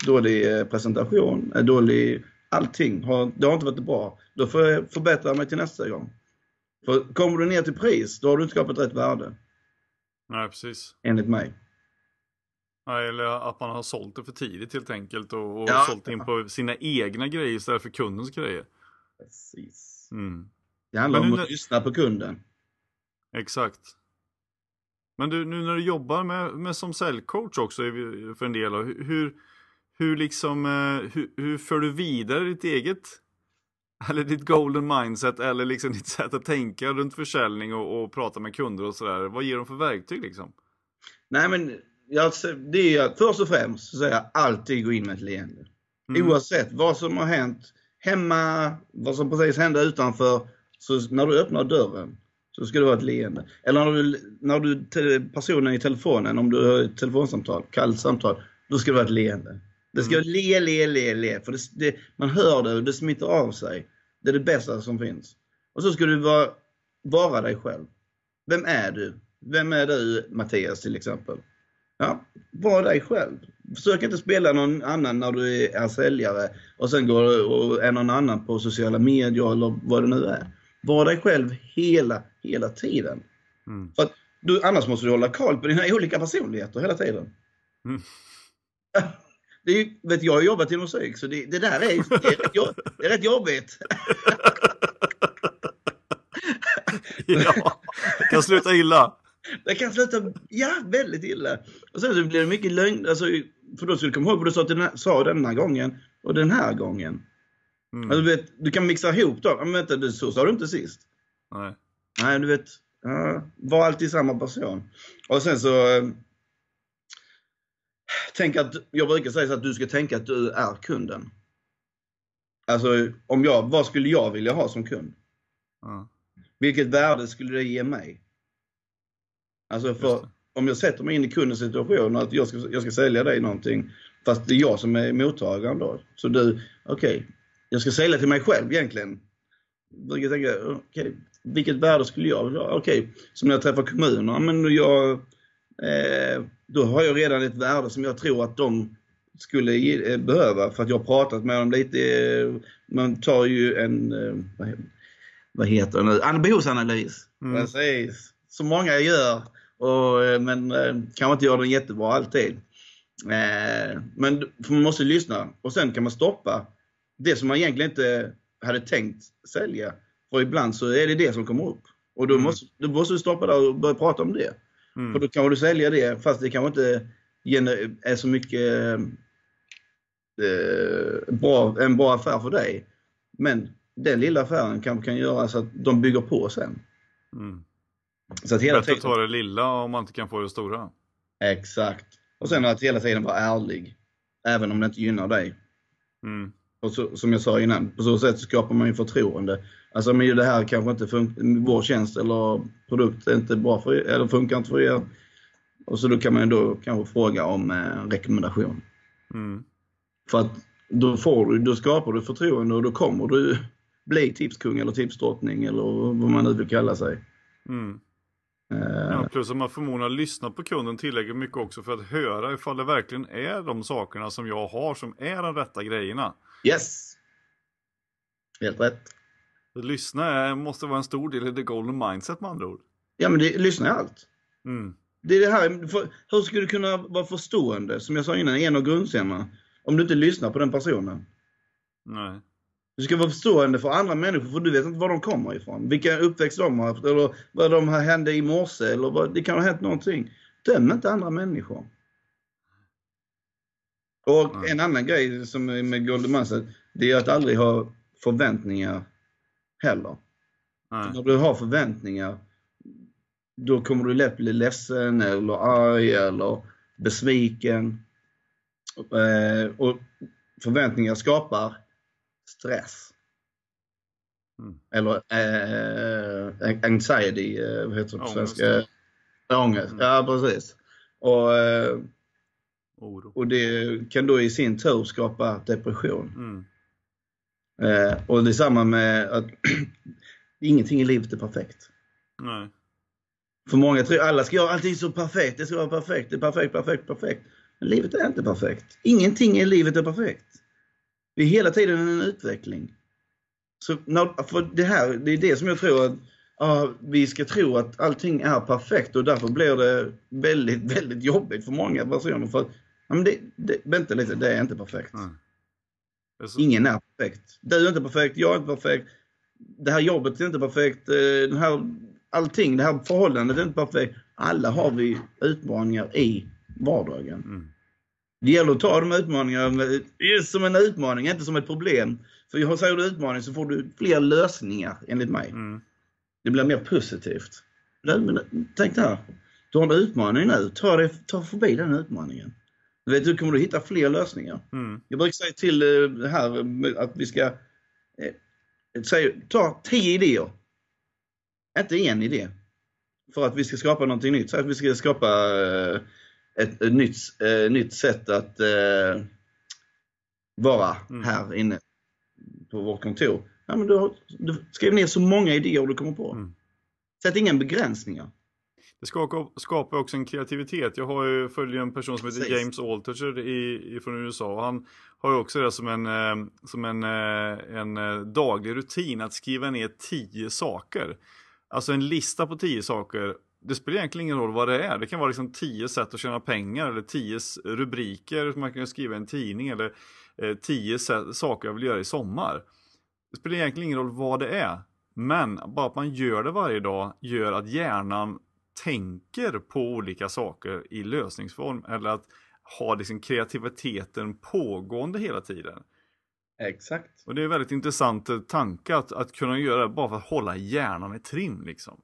dålig eh, presentation, en dålig allting. Det har inte varit bra. Då får jag förbättra mig till nästa gång. För kommer du ner till pris, då har du inte skapat rätt värde. Nej, precis. Enligt mig. Nej, eller att man har sålt det för tidigt helt enkelt och, och Ja. sålt in på sina egna grejer istället för kundens grejer. Precis. Mm. Det handlar Men om att lyssna på kunden. Exakt. Men du, nu när du jobbar med, med som säljcoach också för en del, hur, hur liksom, eh, hur, hur för du vidare ditt eget, eller ditt golden mindset eller liksom ditt sätt att tänka runt försäljning och, och prata med kunder och sådär. Vad ger de för verktyg liksom? Nej men, jag, det är först och främst så säger jag alltid gå in med ett leende. Mm. Oavsett vad som har hänt hemma, vad som precis hände utanför. Så när du öppnar dörren så ska det vara ett leende. Eller när du, när du personen i telefonen, om du har ett telefonsamtal, kallt samtal, då ska det vara ett leende. Det ska Mm. le, le, le, le. För det, det, man hör det och det smittar av sig. Det är det bästa som finns. Och så ska du vara, vara dig själv. Vem är du? Vem är du Mattias till exempel? Ja, var dig själv. Försök inte spela någon annan när du är säljare och sen går och är någon annan på sociala medier eller vad det nu är. Var dig själv hela, hela tiden. Mm. För att du, annars måste du hålla koll på dina (laughs) olika personligheter hela tiden. Mm. (laughs) Det är, vet, jag har jobbat inom psyk så det, det där är, det är, rätt, jobb, det är rätt jobbigt. (laughs) ja, det kan sluta illa. Det kan sluta, ja, väldigt illa. Och sen så blir det mycket lögn, alltså, för då ska du komma ihåg vad du sa, den här, sa den här gången och den här gången. Mm. Alltså, du, vet, du kan mixa ihop dem. Men vänta, du, så sa du inte sist. Nej. Nej, du vet, ja, var alltid samma person. Och sen så... Tänk att, jag brukar säga så att du ska tänka att du är kunden. Alltså, om jag, vad skulle jag vilja ha som kund? Ja. Vilket värde skulle det ge mig? Alltså, för om jag sätter mig in i kundens situation att jag ska, jag ska sälja dig någonting, fast det är jag som är mottagaren då. Så du, okej, jag ska sälja till mig själv egentligen. Jag tänka, okej, vilket värde skulle jag vilja ha? Okej, som när jag träffar kommunerna, men jag, då har jag redan ett värde som jag tror att de skulle ge, eh, behöva för att jag har pratat med dem lite. Eh, man tar ju en, eh, vad, he- vad heter det nu, en behovsanalys. Mm. Precis. Som många gör, och, eh, men eh, kanske inte gör den jättebra alltid. Eh, men man måste lyssna och sen kan man stoppa det som man egentligen inte hade tänkt sälja. För ibland så är det det som kommer upp. Och då, Mm. måste, då måste du stoppa där och börja prata om det. Mm. För då kan du sälja det fast det kanske inte är så mycket eh, bra, en bra affär för dig. Men den lilla affären kanske kan göra så att de bygger på sen. Mm. Så att hela Bättre att tiden... ta det lilla om man inte kan få det stora. Exakt. Och sen att hela tiden vara ärlig. Även om det inte gynnar dig. Mm. Och så, som jag sa innan, på så sätt skapar man ju förtroende. Alltså men det här kanske inte funkar, vår tjänst eller produkt är inte bra för er, eller funkar inte för er. Och så då kan man ju då kanske fråga om eh, rekommendation. Mm. För att då, får du, då skapar du förtroende och då kommer du bli tipskung eller tipsdrottning eller vad man nu vill kalla sig. Mm. Eh, Ja, plus att man förmodligen lyssnar på kunden tillräckligt mycket också för att höra ifall det verkligen är de sakerna som jag har som är de rätta grejerna. Yes! Helt rätt. Lyssna är, måste vara en stor del i the golden mindset med andra ord. Ja men det, lyssna i allt. Mm. Det är det här, för, hur ska du kunna vara förstående, som jag sa innan, en av grundstenarna, om du inte lyssnar på den personen? Nej. Du ska vara förstående för andra människor, för du vet inte var de kommer ifrån. Vilka uppväxt de har haft, eller vad de har hände i morse, eller vad, det kan ha hänt någonting. Döm inte andra människor. Och Nej. en annan grej som är med Golden Mindset, det är att aldrig ha förväntningar heller. Nej. När du har förväntningar, då kommer du lätt bli ledsen eller arg eller besviken. Eh, och förväntningar skapar stress. Mm. Eller eh, anxiety, eh, vad heter det på svenska? Ångest, Mm. ja precis. Och, Oro. och det kan då i sin tur skapa depression. Mm. Eh, och det samma med att (clears throat) ingenting i livet är perfekt. Nej. För många tror alla ska göra allting så perfekt, det ska vara perfekt, det är perfekt, perfekt, perfekt. Men livet är inte perfekt. Ingenting i livet är perfekt. Vi är hela tiden en utveckling. Så när, för det här, det är det som jag tror att ja, vi ska tro att allting är perfekt och därför blir det väldigt, (laughs) väldigt jobbigt för många personer. För men det, det, vänta lite, det är inte perfekt. Det är så- Ingen är perfekt. Du är inte perfekt, jag är inte perfekt. Det här jobbet är inte perfekt. eh, Den här, allting, det här förhållandet är inte perfekt. Alla har vi utmaningar i vardagen. Mm. Det gäller att ta de utmaningarna som en utmaning, inte som ett problem. För jag säger du utmaning så får du fler lösningar enligt mig. Mm. Det blir mer positivt. Men Tänk det här. Du har en utmaning nu. Ta, dig, ta förbi den utmaningen. Du vet, du kommer du hitta fler lösningar. Mm. Jag brukar säga till eh, här att vi ska eh, säga, ta 10 idéer. Inte en idé. För att vi ska skapa någonting nytt. Så att vi ska skapa eh, ett, ett nytt, eh, nytt sätt att eh, vara Mm. här inne på vårt kontor. Ja, men du, du skriv ner så många idéer du kommer på. Mm. Sätt inga begränsningar. Det skapar, också en kreativitet. Jag har ju, följer en person som heter Precis. James Altucher i, i, från USA. Och han har ju också det som en, eh, som en, eh, en eh, daglig rutin att skriva ner tio saker. Alltså en lista på tio saker. Det spelar egentligen ingen roll vad det är. Det kan vara liksom tio sätt att tjäna pengar eller tio rubriker som man kan skriva i en tidning eller tio saker jag vill göra i sommar. Det spelar egentligen ingen roll vad det är. Men bara att man gör det varje dag gör att hjärnan tänker på olika saker i lösningsform eller att ha liksom kreativiteten pågående hela tiden. Exakt. Och det är en väldigt intressant tanke att, att kunna göra det bara för att hålla hjärnan i trim liksom.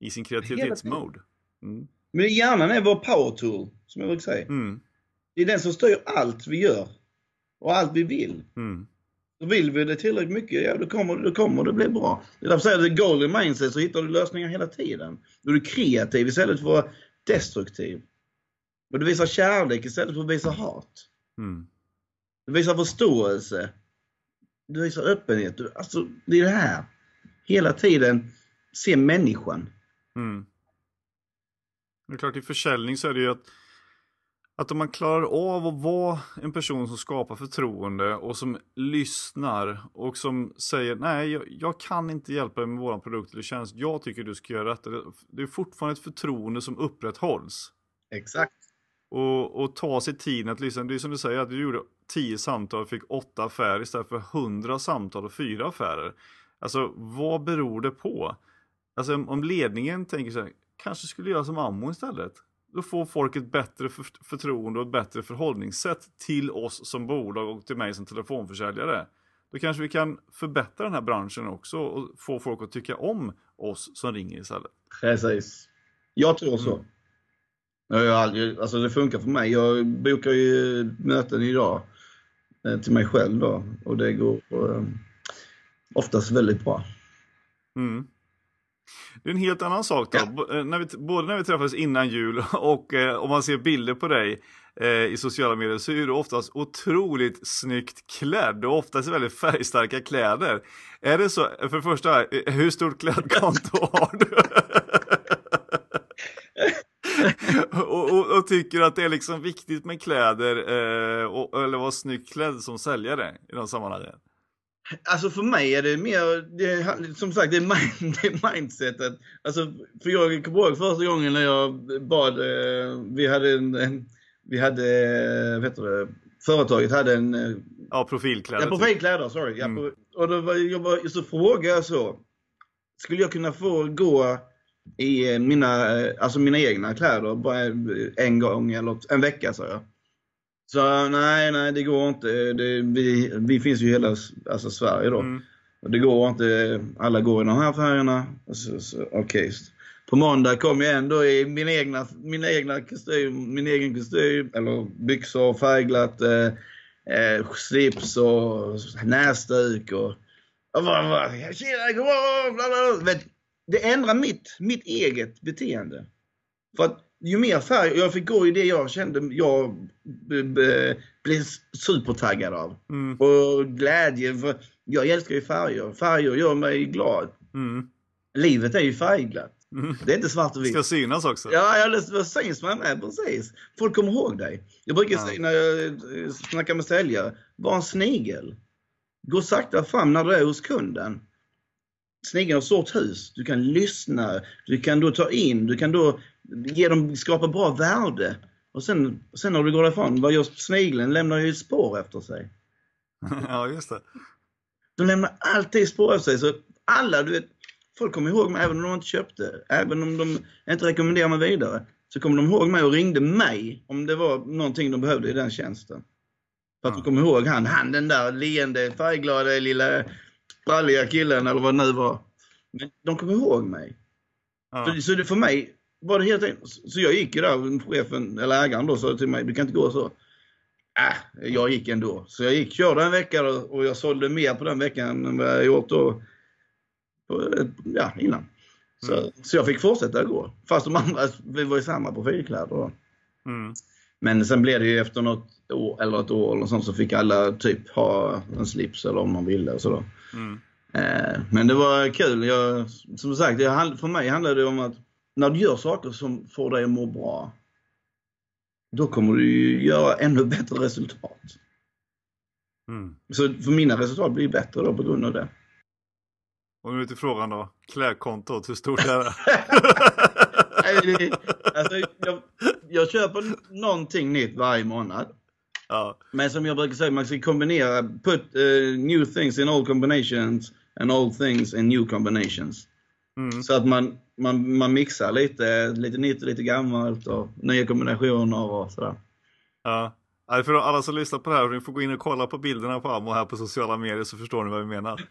I sin kreativitetsmode. Mm. Men hjärnan är vår power tool, som jag brukar säga. Mm. Det är den som styr allt vi gör. Och allt vi vill. Mm. Vill vi det tillräckligt mycket, ja då kommer, då kommer det bli bra. Det är därför jag säger att golden mindset så hittar du lösningar hela tiden. Då är du kreativ istället för att vara destruktiv. Och du visar kärlek istället för att visa hat. Mm. Du visar förståelse. Du visar öppenhet. Du, alltså, det är det här. Hela tiden se människan. Mm. Det är klart i försäljning så är det ju att, att om man klarar av att vara en person som skapar förtroende och som lyssnar och som säger nej jag, jag kan inte hjälpa dig med våran produkt eller tjänst, jag tycker du ska göra detta. Det, är fortfarande ett förtroende som upprätthålls. Exakt. Och, och ta sig tiden att lyssna. Det är som du säger att du gjorde 10 samtal och fick 8 affärer istället för 100 samtal och 4 affärer. Alltså vad beror det på? Alltså om- om ledningen tänker så här, kanske skulle göra som Ammo istället. Då får folk ett bättre för, förtroende och ett bättre förhållningssätt till oss som bolag och till mig som telefonförsäljare. Då kanske vi kan förbättra den här branschen också och få folk att tycka om oss som ringer istället. Precis. Jag tror så. Mm. Jag aldrig, alltså det funkar för mig. Jag bokar ju möten idag eh, till mig själv då och det går eh, oftast väldigt bra. Mm. Det är en helt annan sak då. Ja. Eh, när vi, både när vi träffades innan jul (laughs) och eh, om man ser bilder på dig eh, i sociala medier så är du oftast otroligt snyggt klädd och oftast väldigt färgstarka kläder. Är det så, för det första, eh, hur stort klädkonto (laughs) har du? (laughs) och, och, och tycker att det är liksom viktigt med kläder eh, och, eller vara snyggt klädd som säljare i de sammanhangen? Alltså för mig är det mer, det är, som sagt, det är, mind, (laughs) det är mindsetet. Alltså, för jag kommer ihåg första gången när jag bad, eh, vi hade en, en vi hade, eh, vad heter det, företaget hade en, eh, Ja, profilkläder. ja typ. profilkläder, sorry. Ja, Mm. och då var, jag var, så frågade jag så, skulle jag kunna få gå i mina, alltså mina egna kläder bara en gång eller en vecka sa jag. Så nej, nej det går inte. Det, vi, vi finns ju i hela alltså, Sverige då. Mm. Och det går inte, alla går i de här färgerna. Så, så, Okej. På måndag kom jag ändå i min egna, min egna kostym, min egen kostym, eller byxor, färgglatt, eh, eh, slips och näsduk och... och bara, bara, Tjena, godmorgon! Bla, bla, bla. Vet, Det ändrar mitt, mitt eget beteende. För att ju mer färg, jag fick gå i det jag kände jag blev supertaggad av. Mm. Och glädje, för jag älskar ju färger. Färger gör mig glad. Mm. Livet är ju färgglatt. Mm. Det är inte svart och vitt. Ska synas också. Ja, ja det, syns man med, precis. Folk kommer ihåg dig. Jag brukar Ja. säga när jag eh, snackar med säljare, var en snigel. Gå sakta fram när du är hos kunden. Snigeln har ett stort hus. Du kan lyssna, du kan då ta in, du kan då ge dem, skapa bra värde. Och sen, sen när du går därifrån, vad gör snigeln? Lämnar ju ett spår efter sig. (laughs) ja, just det. De lämnar alltid spår efter sig. Så alla, du vet, folk kommer ihåg mig även om de inte köpte. Även om de inte rekommenderar mig vidare. Så kommer de ihåg mig och ringde mig om det var någonting de behövde i den tjänsten. För att Ja. de kommer ihåg han, han den där leende, färgglada lilla spralliga killen eller vad det nu var. Men de kommer ihåg mig. Ja. Så, så det för mig var det helt enkelt, så jag gick ju där, chefen eller ägaren då sa till mig, du kan inte gå så. Äh, jag gick ändå. Så jag gick, körde en vecka och jag sålde mer på den veckan än vad jag gjort då, på, ja, innan. Så, Mm. så jag fick fortsätta gå. Fast de andra, vi var i samma profilkläder då. Mm. Men sen blev det ju efter något år, eller ett år eller sånt, så fick alla typ ha en slips eller om man ville och sådär. Mm. Eh, Men det var kul. Jag, som sagt, jag, för mig handlar det om att när du gör saker som får dig att må bra, då kommer du ju göra ännu bättre resultat. Mm. Så för mina resultat blir bättre då på grund av det. Och nu till frågan då. Klädkontot, hur stort är det? (laughs) Nej, alltså, jag, jag köper någonting nytt varje månad. ja. Men som jag brukar säga, man ska kombinera, put eh, new things in old combinations and old things in new combinations. Mm. Så att man, man, man mixar lite, lite nytt och lite gammalt och nya kombinationer och sådär. Ja. För alla som lyssnar på det här, ni får gå in och kolla på bilderna på Ammo här på sociala medier så förstår ni vad vi menar. (laughs)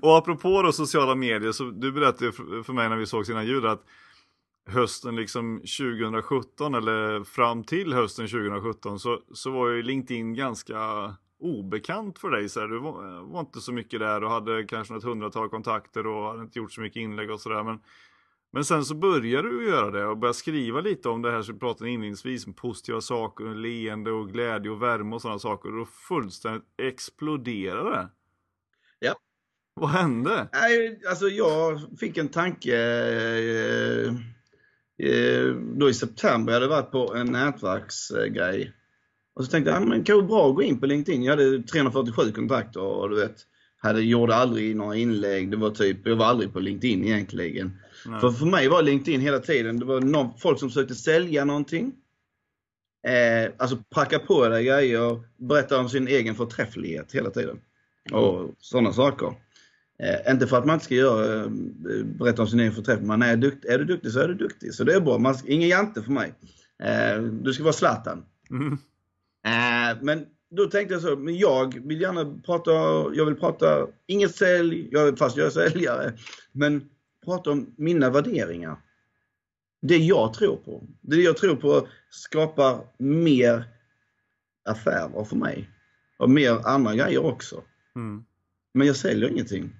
och apropå då sociala medier, så du berättade för mig när vi såg sina ljud att hösten liksom 2017 eller fram till hösten 2017 så, så var ju LinkedIn ganska obekant för dig. Så här. Du var, var inte så mycket där och hade kanske något hundratal kontakter och hade inte gjort så mycket inlägg och sådär. Men, men sen så började du göra det och började skriva lite om det här som vi pratade inledningsvis om positiva saker, leende och glädje och värme och sådana saker. Och då fullständigt exploderade det. Ja. Vad hände? Nej, alltså jag fick en tanke eh, eh, då i september. Jag hade varit på en nätverksgrej. Och så tänkte jag, ja, men kan vara bra att gå in på LinkedIn. Jag hade 347 kontakter och du vet, hade, gjorde aldrig några inlägg. Det var typ, jag var aldrig på LinkedIn egentligen. Nej. För, för mig var LinkedIn hela tiden, det var någon, folk som försökte sälja någonting. Eh, alltså pracka på dig grejer, berätta om sin egen förträfflighet hela tiden. Och sådana saker. Eh, inte för att man inte ska göra, eh, berätta om sin egen förträfflighet, men är, dukt, är du duktig så är du duktig. Så det är bra, man, ingen jante för mig. Eh, du ska vara Zlatan. Mm. Eh, men då tänkte jag så, men jag vill gärna prata, jag vill prata, inget sälj, jag, fast jag är säljare, men prata om mina värderingar. Det jag tror på. Det jag tror på skapar mer affärer för mig. Och mer andra grejer också. Mm. Men jag säljer ingenting.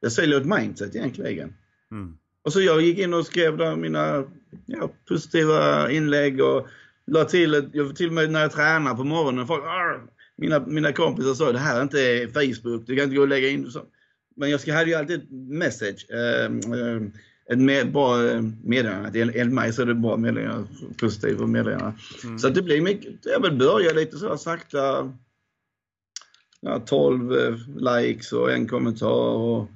Jag säljer ett mindset egentligen. Mm. Och så jag gick in och skrev där mina ja, positiva inlägg och la till, jag till och med när jag tränar på morgonen, folk, "Arr!" mina, mina kompisar sa det här är inte Facebook, du kan inte gå och lägga in så. Men jag ska, hade ju alltid ett message, eh, eh, ett med, bra eh, meddelande. Enligt mig så är det bra meddelanden, positiva meddelanden. Mm. Så det blir mycket, jag vill börja lite så här sakta. Ja, 12 eh, likes och en kommentar och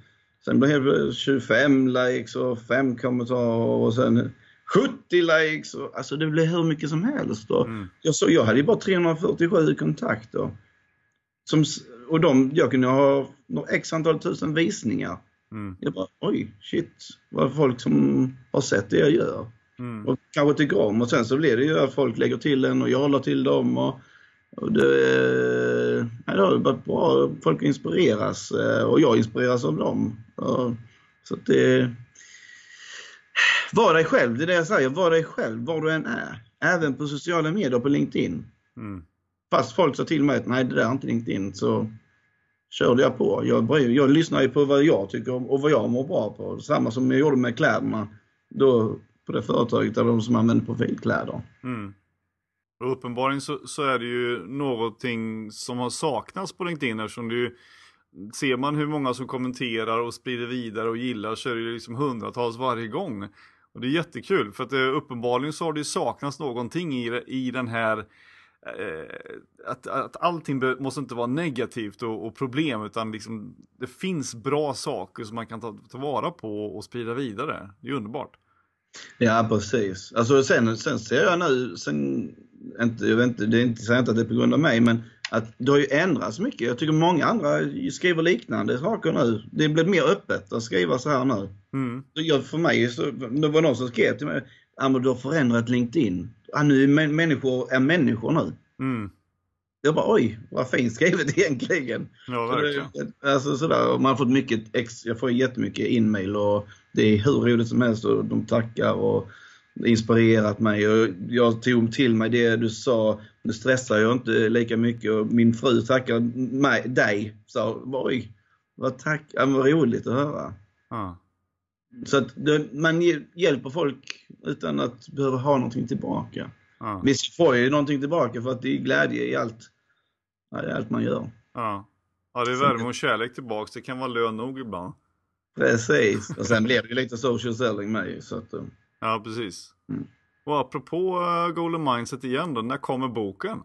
sen blev det 25 likes och 5 kommentarer och sen 70 likes. Och, alltså det blev hur mycket som helst. Och Mm. jag, så, jag hade ju bara 347 kontakter. Som, och de, jag kunde ha några x antal tusen visningar. Mm. Jag bara, oj, shit, vad folk som har sett det jag gör Mm. och kanske tycker om. Och sen så blir det ju att folk lägger till en och jag la till dem. Och, och det, nej, det har varit bra. Folk inspireras eh, och jag inspireras av dem. Och, så att det... Var dig själv, det är det jag säger. Var dig själv, var du än är. Även på sociala medier och på LinkedIn. Mm. Fast folk sa till mig att nej, det där är inte LinkedIn. Så körde jag på. Jag, jag lyssnar ju på vad jag tycker om och vad jag mår bra på. Samma som jag gjorde med kläderna. Då på det företaget, eller de som använder profilkläder. Mm. Och uppenbarligen så, så, är det ju någonting som har saknats på LinkedIn eftersom ju Ser man hur många som kommenterar och sprider vidare och gillar så är det liksom hundratals varje gång. Och det är jättekul för att det, uppenbarligen så har det saknats någonting i, i den här eh, att, att allting måste inte vara negativt och, och, problem utan liksom det finns bra saker som man kan ta, ta vara på och sprida vidare. Det är underbart. Ja precis. Alltså sen, sen ser jag nu, sen, inte, jag vet inte, det är inte, säger inte att det är på grund av mig men att det har ju ändrats mycket. Jag tycker många andra skriver liknande saker nu. Det blir mer öppet att skriva så här nu. Mm. Jag, för mig, så, det var någon som skrev till mig, ja men du har förändrat LinkedIn. Ja, nu är människor är människor nu. Mm. Jag bara oj, vad fint skrivet (laughs) egentligen. Ja, verkligen. Så alltså sådär, man har fått mycket, ex, jag får jättemycket inmail och det är hur roligt som helst och de tackar och inspirerat mig och jag tog till mig det du sa. Nu stressar jag inte lika mycket och min fru tackar mig, dig. Sa oj, vad tack, ja, vad roligt att höra. Ah. Så att det, man hjälper folk utan att behöva ha någonting tillbaka. Ah. Visst får jag ju någonting tillbaka för att det är glädje i allt, i allt man gör. Ah. Ja, det är värme och kärlek tillbaks. Det kan vara lön nog ibland. Precis. Och sen blir det ju lite social selling med så att, eh, Ja, precis. Mm. Och apropå uh, Golden Mindset igen då, när kommer boken?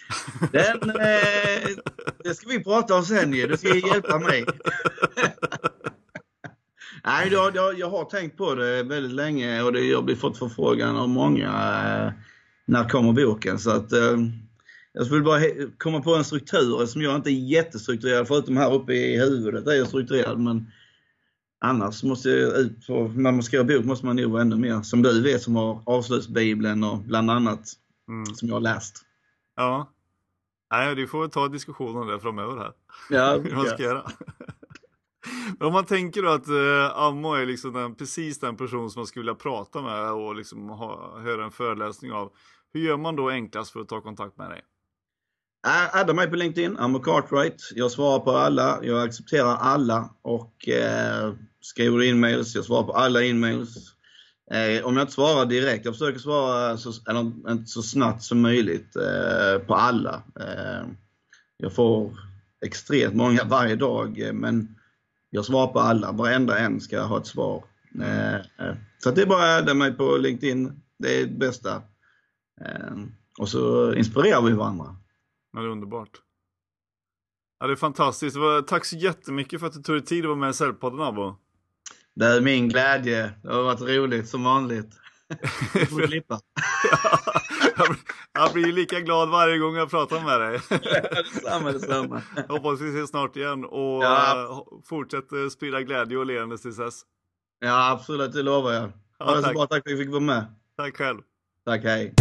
(laughs) Den, eh, det ska vi prata om sen ju, du ska hjälpa mig. (laughs) Nej, jag, jag, jag, har tänkt på det väldigt länge och det, jag har fått förfrågan av många. Eh, när kommer boken? Så att eh, jag skulle bara komma på en struktur som jag inte är jättestrukturerad, förutom här uppe i huvudet är jag strukturerad. Men Annars måste jag ut på, när man skriver bok måste man nog vara ännu mer, som du vet som har avslutsbibeln och bland annat, mm. som jag har läst. Ja. Nej, du får ta diskussion om det framöver här. Ja, (laughs) Hur man ska göra. (laughs) Men om man tänker då att eh, Ammo är liksom den, precis den person som man skulle vilja prata med och liksom ha, höra en föreläsning av. Hur gör man då enklast för att ta kontakt med dig? Adda mig på LinkedIn, Ammo Cartwright. Jag svarar på alla, jag accepterar alla och eh, skriver inmails, jag svarar på alla inmails. Eh, om jag inte svarar direkt, jag försöker svara så, eller, så snabbt som möjligt eh, på alla. Eh, jag får extremt många varje dag, eh, men jag svarar på alla. Varenda en ska ha ett svar. Eh, eh så det är bara att adda mig på LinkedIn, det är det bästa. Eh, och så inspirerar vi varandra. Ja, det är underbart. Ja, det är fantastiskt. Tack så jättemycket för att du tog dig tid att vara med i Säljpodden, Abo. Det är min glädje. Det har varit roligt som vanligt. Du får klippa. ja, (laughs) jag blir lika glad varje gång jag pratar med dig. detsamma, detsamma. Hoppas vi ses snart igen och ja. Eh, fortsätter sprida glädje och leende tills dess. Ja, absolut. Det lovar jag. Ha ja, det så bra. Tack för att vi fick vara med. Tack själv. Tack, hej.